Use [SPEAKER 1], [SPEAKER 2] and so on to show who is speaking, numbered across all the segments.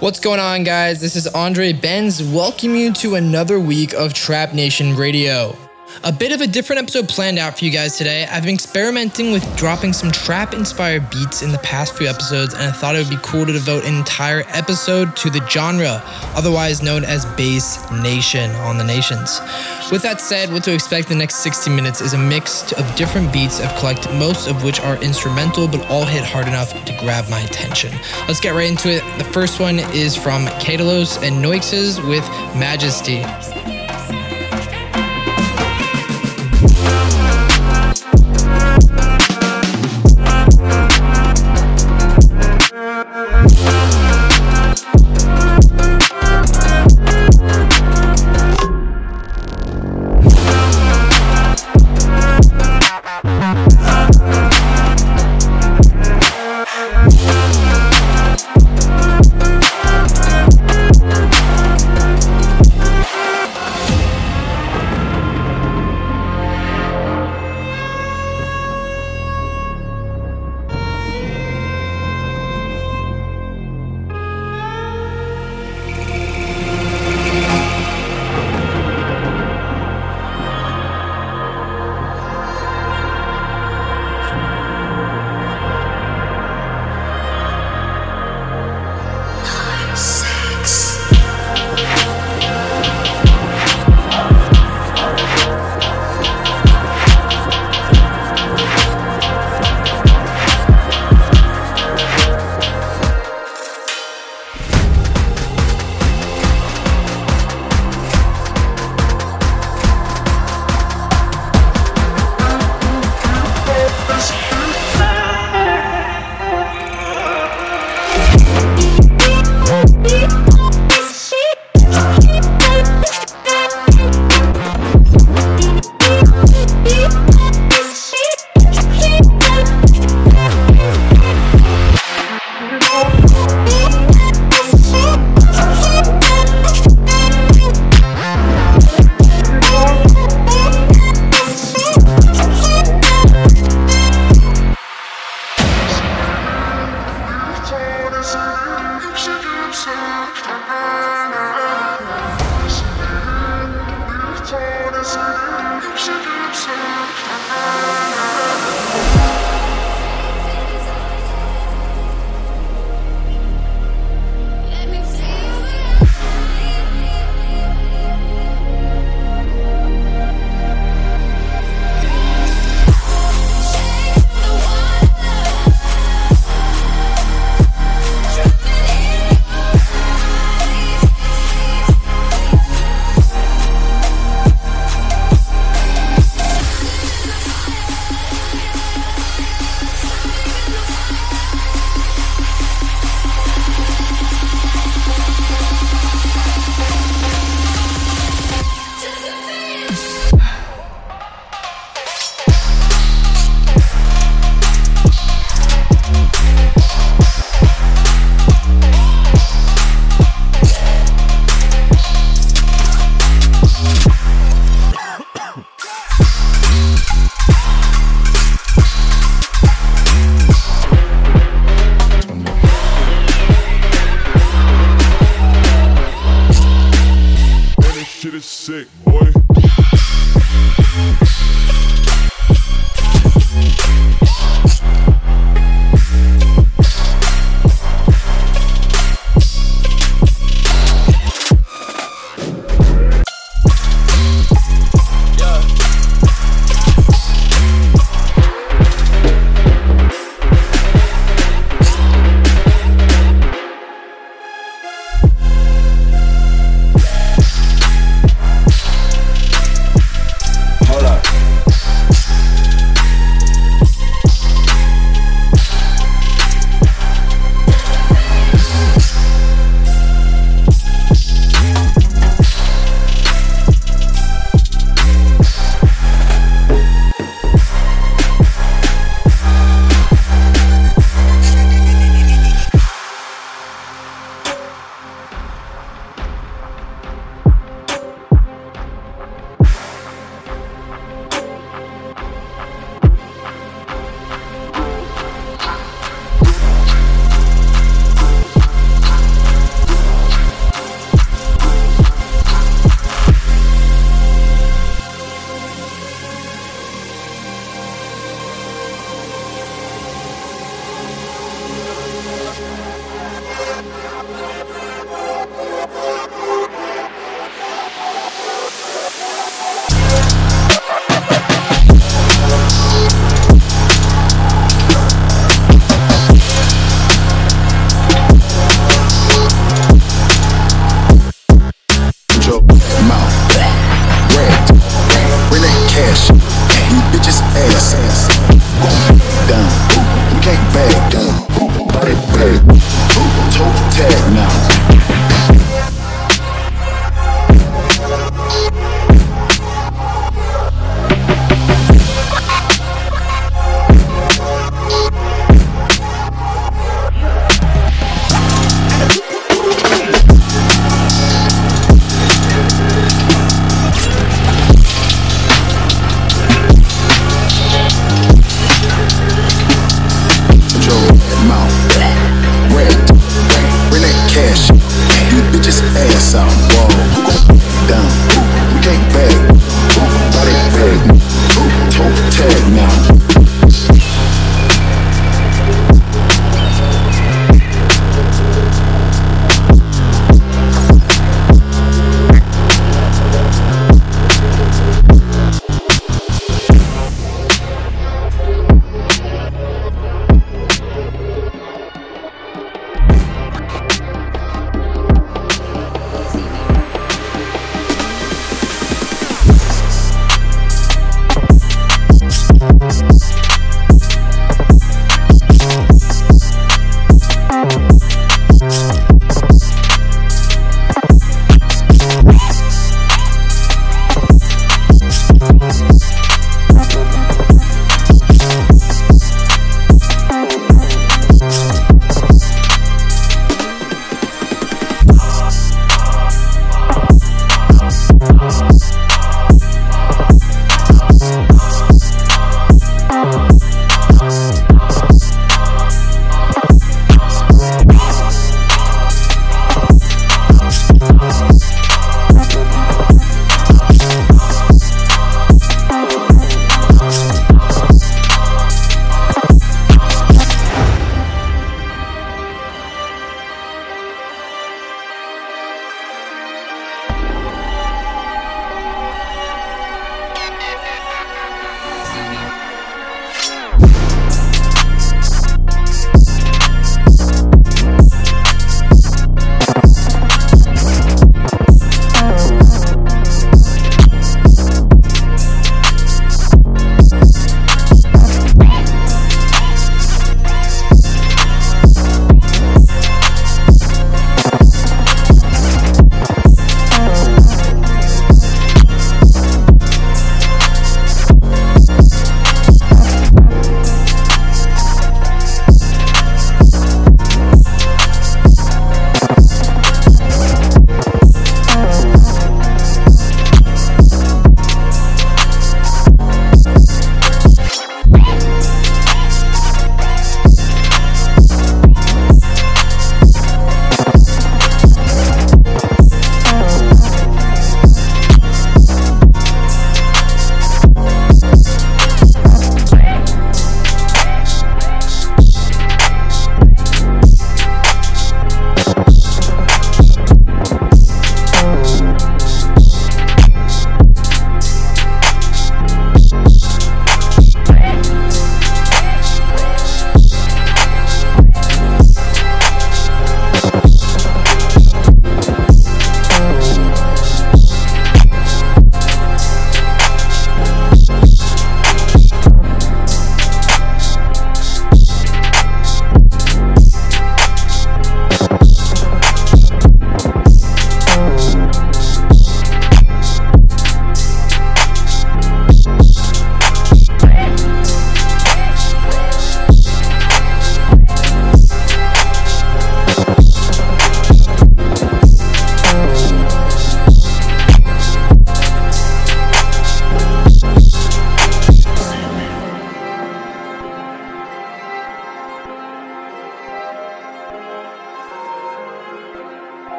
[SPEAKER 1] What's going on, guys? This is Andre Benz. Welcome you to another week of Trap Nation Radio. A bit of a different episode planned out for you guys today. I've been experimenting with dropping some trap inspired beats in the past few episodes, and I thought it would be cool to devote an entire episode to the genre, otherwise known as Bass Nation on the Nations. With that said, what to expect the next 60 minutes is a mix of different beats I've collected, most of which are instrumental but all hit hard enough to grab my attention. Let's get right into it. The first one is from Katalos and Noixes with Majesty.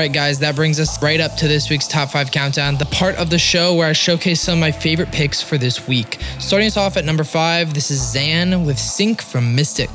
[SPEAKER 1] right, guys, that brings us right up to this week's top five countdown, the part of the show where I showcase some of my favorite picks for this week. Starting us off at number five, this is Zan with Sync from Mystic.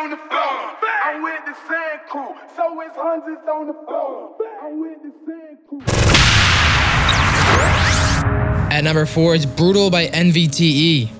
[SPEAKER 2] On the floor. I'm with the sand crew. So it's hundreds on the floor. I'm with the sand crew.
[SPEAKER 1] At number four is Brutal by NVTE.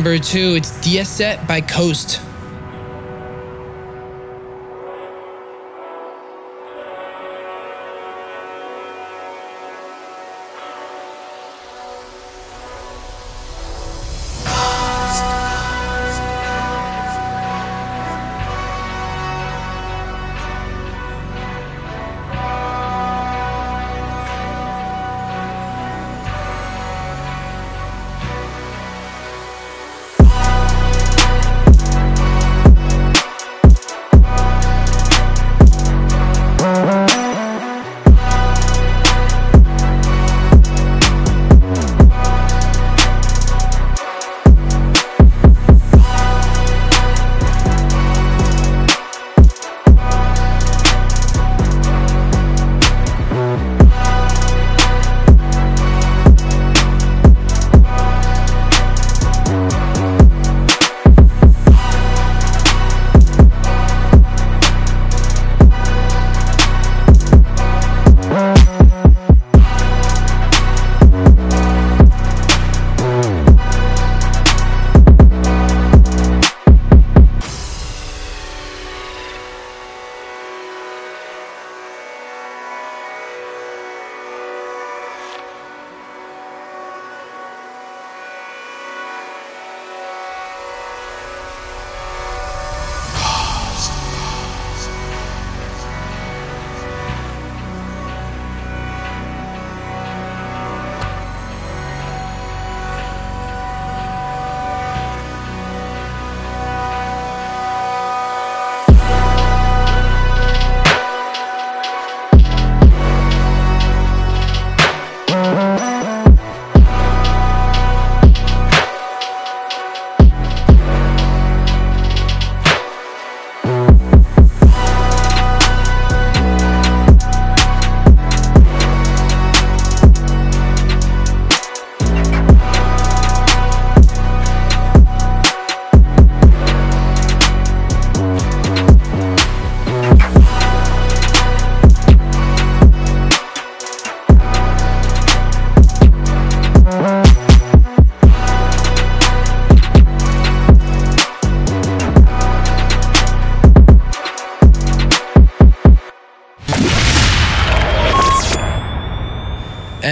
[SPEAKER 1] Number two, it's Dieset by Coast.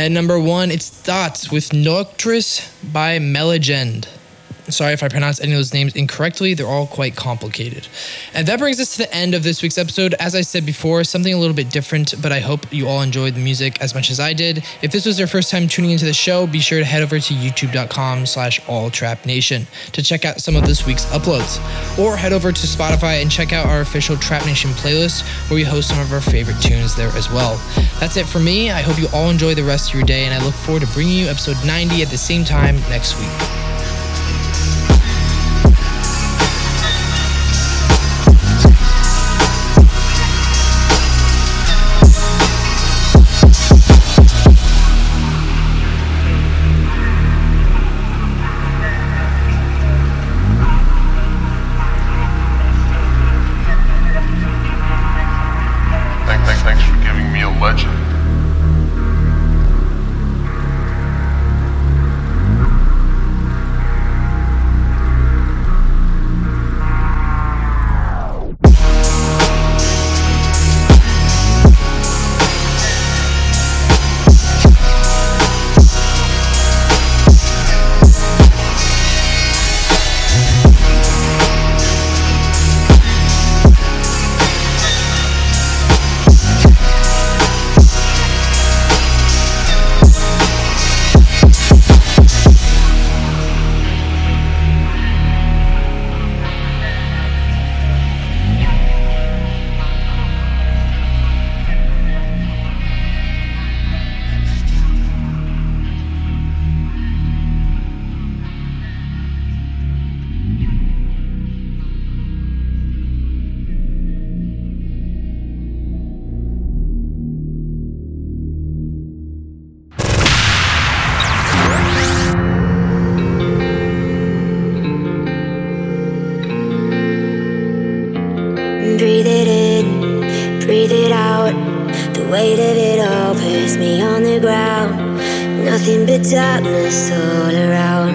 [SPEAKER 1] At number one, it's Thoughts with Noctris by Melegend. Sorry if I pronounce any of those names incorrectly. They're all quite complicated. And that brings us to the end of this week's episode. As I said before, something a little bit different, but I hope you all enjoyed the music as much as I did. If this was your first time tuning into the show, be sure to head over to youtube.com slash alltrapnation to check out some of this week's uploads. Or head over to Spotify and check out our official Trap Nation playlist where we host some of our favorite tunes there as well. That's it for me. I hope you all enjoy the rest of your day, and I look forward to bringing you episode 90 at the same time next week.
[SPEAKER 3] it out. The weight of it all puts me on the ground. Nothing but darkness all around.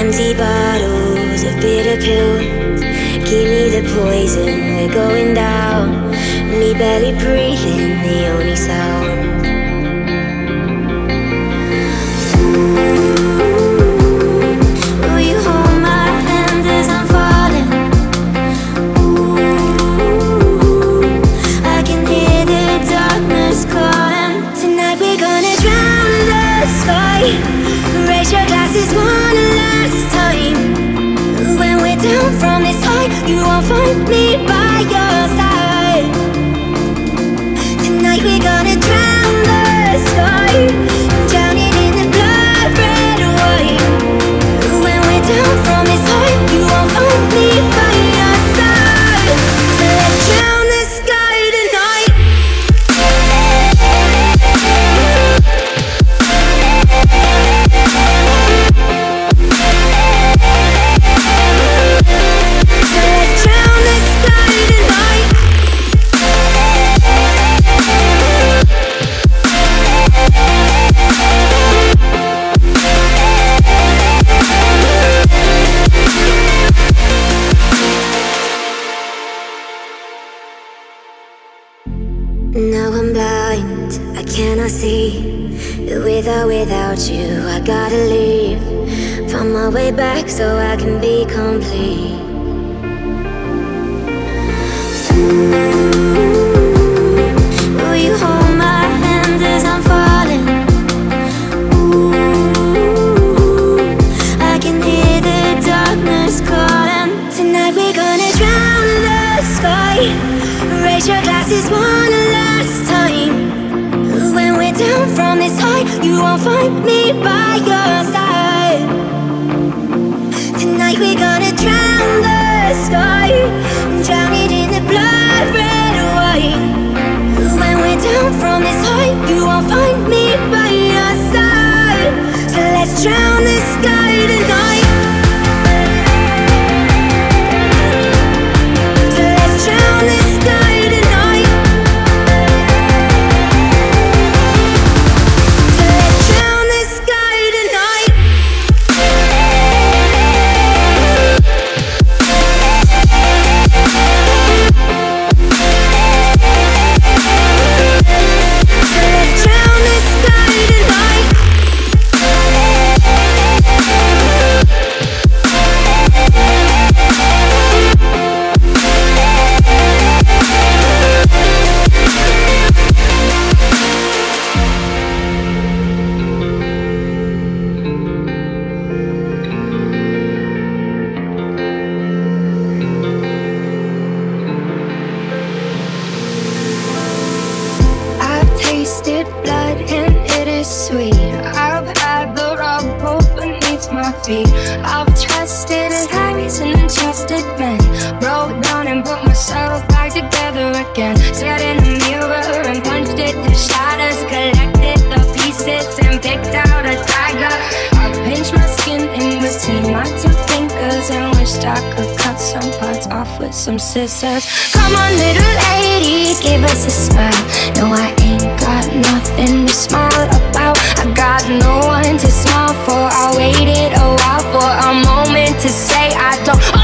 [SPEAKER 3] Empty bottles of bitter pills. Give me the poison, we're going down. Me barely breathing, the only sound. boy. Raise your glasses one last time. When we're down from this high, you won't find me by your side. Tonight we're gonna drown the sky, drown it in the blood red wine. When we're down from you.
[SPEAKER 4] And put myself back together again. Sat in the mirror and punched it to shatters. Collected the pieces and picked out a tiger. I pinched my skin in between my two fingers and wished I could cut some parts off with some scissors. Come on, little lady, give us a smile. No, I ain't got nothing to smile about. I got no one to smile for. I waited a while for a moment to say I don't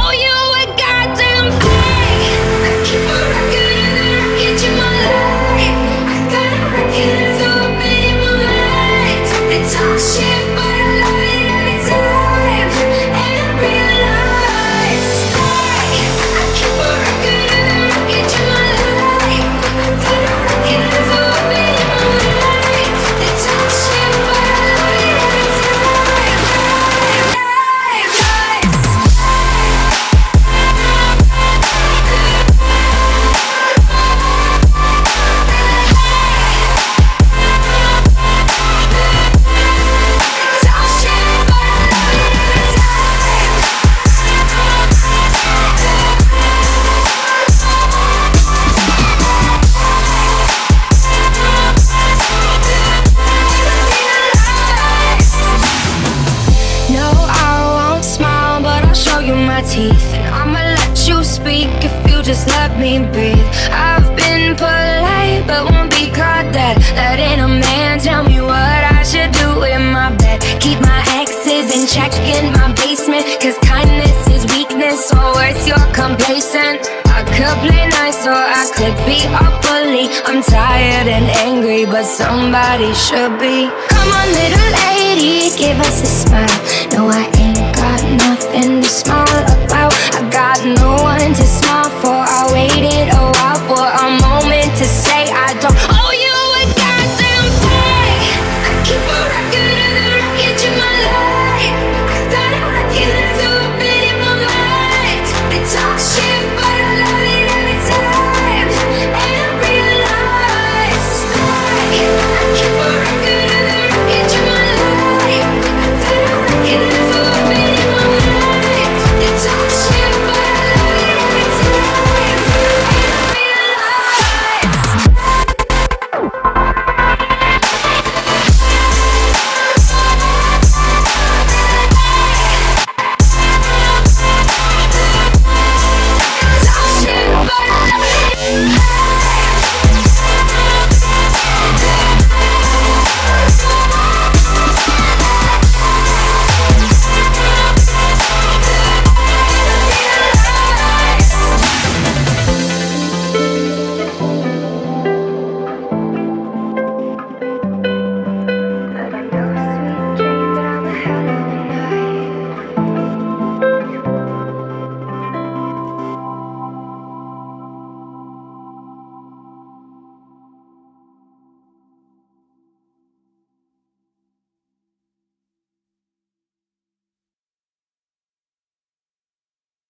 [SPEAKER 4] complacent. I could play nice or I could be a bully. I'm tired and angry, but somebody should be. Come on, little lady, give us a smile. No, I ain't got nothing to smile about. I got no one to smile for. I waited. Oh,